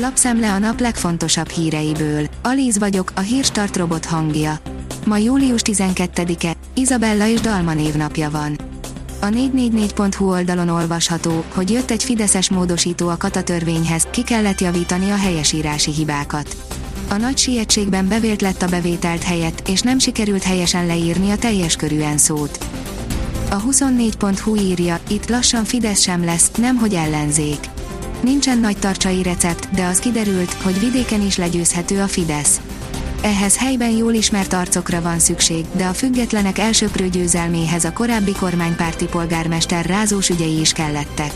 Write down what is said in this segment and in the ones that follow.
Lapszemle a nap legfontosabb híreiből. Alíz vagyok, a hírstart robot hangja. Ma július 12-e, Izabella és Dalma névnapja van. A 444.hu oldalon olvasható, hogy jött egy fideszes módosító a katatörvényhez, ki kellett javítani a helyesírási hibákat. A nagy sietségben bevélt lett a bevételt helyett, és nem sikerült helyesen leírni a teljes körűen szót. A 24.hu írja, itt lassan Fidesz sem lesz, nemhogy ellenzék. Nincsen nagy tartsai recept, de az kiderült, hogy vidéken is legyőzhető a Fidesz. Ehhez helyben jól ismert arcokra van szükség, de a függetlenek elsőprő győzelméhez a korábbi kormánypárti polgármester rázós ügyei is kellettek.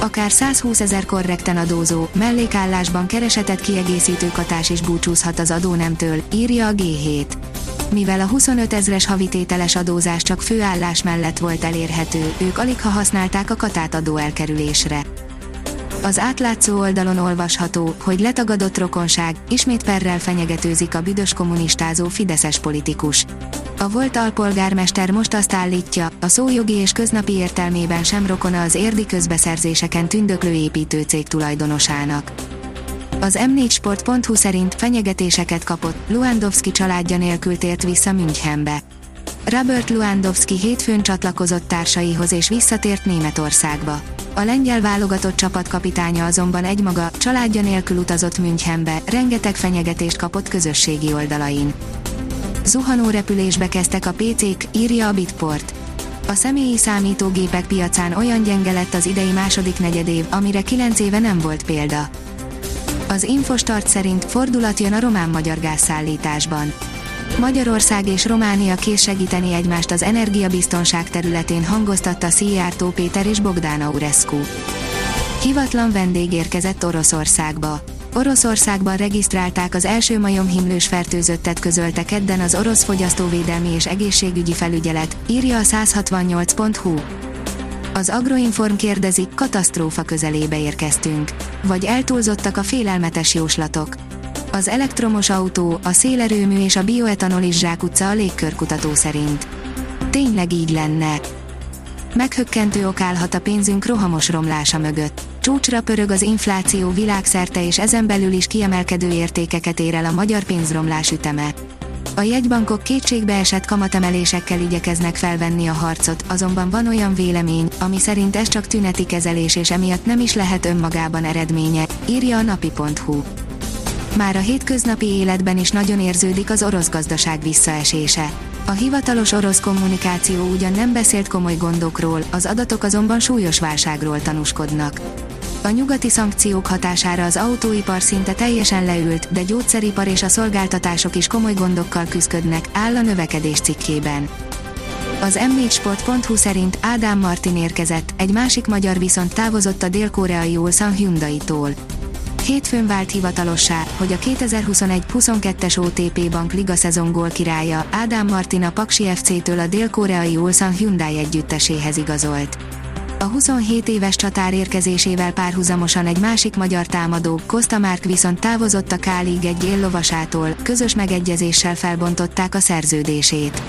Akár 120 ezer korrekten adózó, mellékállásban keresetet kiegészítő katás is búcsúzhat az adónemtől, írja a G7. Mivel a 25 ezres havitételes adózás csak főállás mellett volt elérhető, ők alig ha használták a katát adó elkerülésre. Az átlátszó oldalon olvasható, hogy letagadott rokonság, ismét perrel fenyegetőzik a büdös kommunistázó fideszes politikus. A volt alpolgármester most azt állítja, a szójogi és köznapi értelmében sem rokona az érdi közbeszerzéseken tündöklő építőcég tulajdonosának. Az m4sport.hu szerint fenyegetéseket kapott, Luandowski családja nélkül tért vissza Münchenbe. Robert Luandowski hétfőn csatlakozott társaihoz és visszatért Németországba. A lengyel válogatott csapatkapitánya azonban egymaga, családja nélkül utazott Münchenbe, rengeteg fenyegetést kapott közösségi oldalain. Zuhanó repülésbe kezdtek a PC-k, írja a Bitport. A személyi számítógépek piacán olyan gyenge lett az idei második negyedév, amire 9 éve nem volt példa. Az Infostart szerint fordulat jön a román-magyar gázszállításban. Magyarország és Románia kész segíteni egymást az energiabiztonság területén hangoztatta Szijjártó Péter és Bogdán Aurescu. Hivatlan vendég érkezett Oroszországba. Oroszországban regisztrálták az első majomhimlős fertőzöttet közölte kedden az orosz fogyasztóvédelmi és egészségügyi felügyelet, írja a 168.hu. Az Agroinform kérdezi, katasztrófa közelébe érkeztünk. Vagy eltúlzottak a félelmetes jóslatok. Az elektromos autó, a szélerőmű és a bioetanol is zsákutca a légkörkutató szerint. Tényleg így lenne. Meghökkentő ok állhat a pénzünk rohamos romlása mögött. Csúcsra pörög az infláció világszerte és ezen belül is kiemelkedő értékeket ér el a magyar pénzromlás üteme. A jegybankok kétségbe esett kamatemelésekkel igyekeznek felvenni a harcot, azonban van olyan vélemény, ami szerint ez csak tüneti kezelés és emiatt nem is lehet önmagában eredménye, írja a napi.hu. Már a hétköznapi életben is nagyon érződik az orosz gazdaság visszaesése. A hivatalos orosz kommunikáció ugyan nem beszélt komoly gondokról, az adatok azonban súlyos válságról tanúskodnak. A nyugati szankciók hatására az autóipar szinte teljesen leült, de gyógyszeripar és a szolgáltatások is komoly gondokkal küzdködnek, áll a növekedés cikkében. Az m4sport.hu szerint Ádám Martin érkezett, egy másik magyar viszont távozott a dél-koreai Ulsan Hyundai-tól. Hétfőn vált hivatalossá, hogy a 2021-22-es OTP Bank Liga szezon gól királya, Ádám Martin a Paksi FC-től a dél-koreai Ulsan Hyundai együtteséhez igazolt. A 27 éves csatár érkezésével párhuzamosan egy másik magyar támadó, Costa Márk viszont távozott a Kálig egy éllovasától, közös megegyezéssel felbontották a szerződését.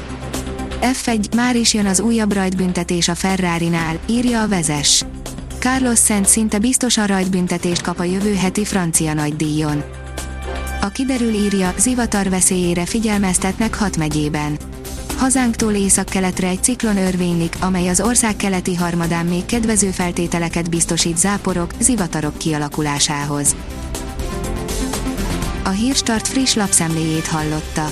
F1, már is jön az újabb rajtbüntetés a Ferrari-nál, írja a vezes. Carlos Sainz szinte biztosan rajtbüntetést kap a jövő heti francia nagydíjon. A kiderül írja, zivatar veszélyére figyelmeztetnek hat megyében. Hazánktól észak-keletre egy ciklon örvénylik, amely az ország keleti harmadán még kedvező feltételeket biztosít záporok, zivatarok kialakulásához. A Hírstart friss lapszemléjét hallotta.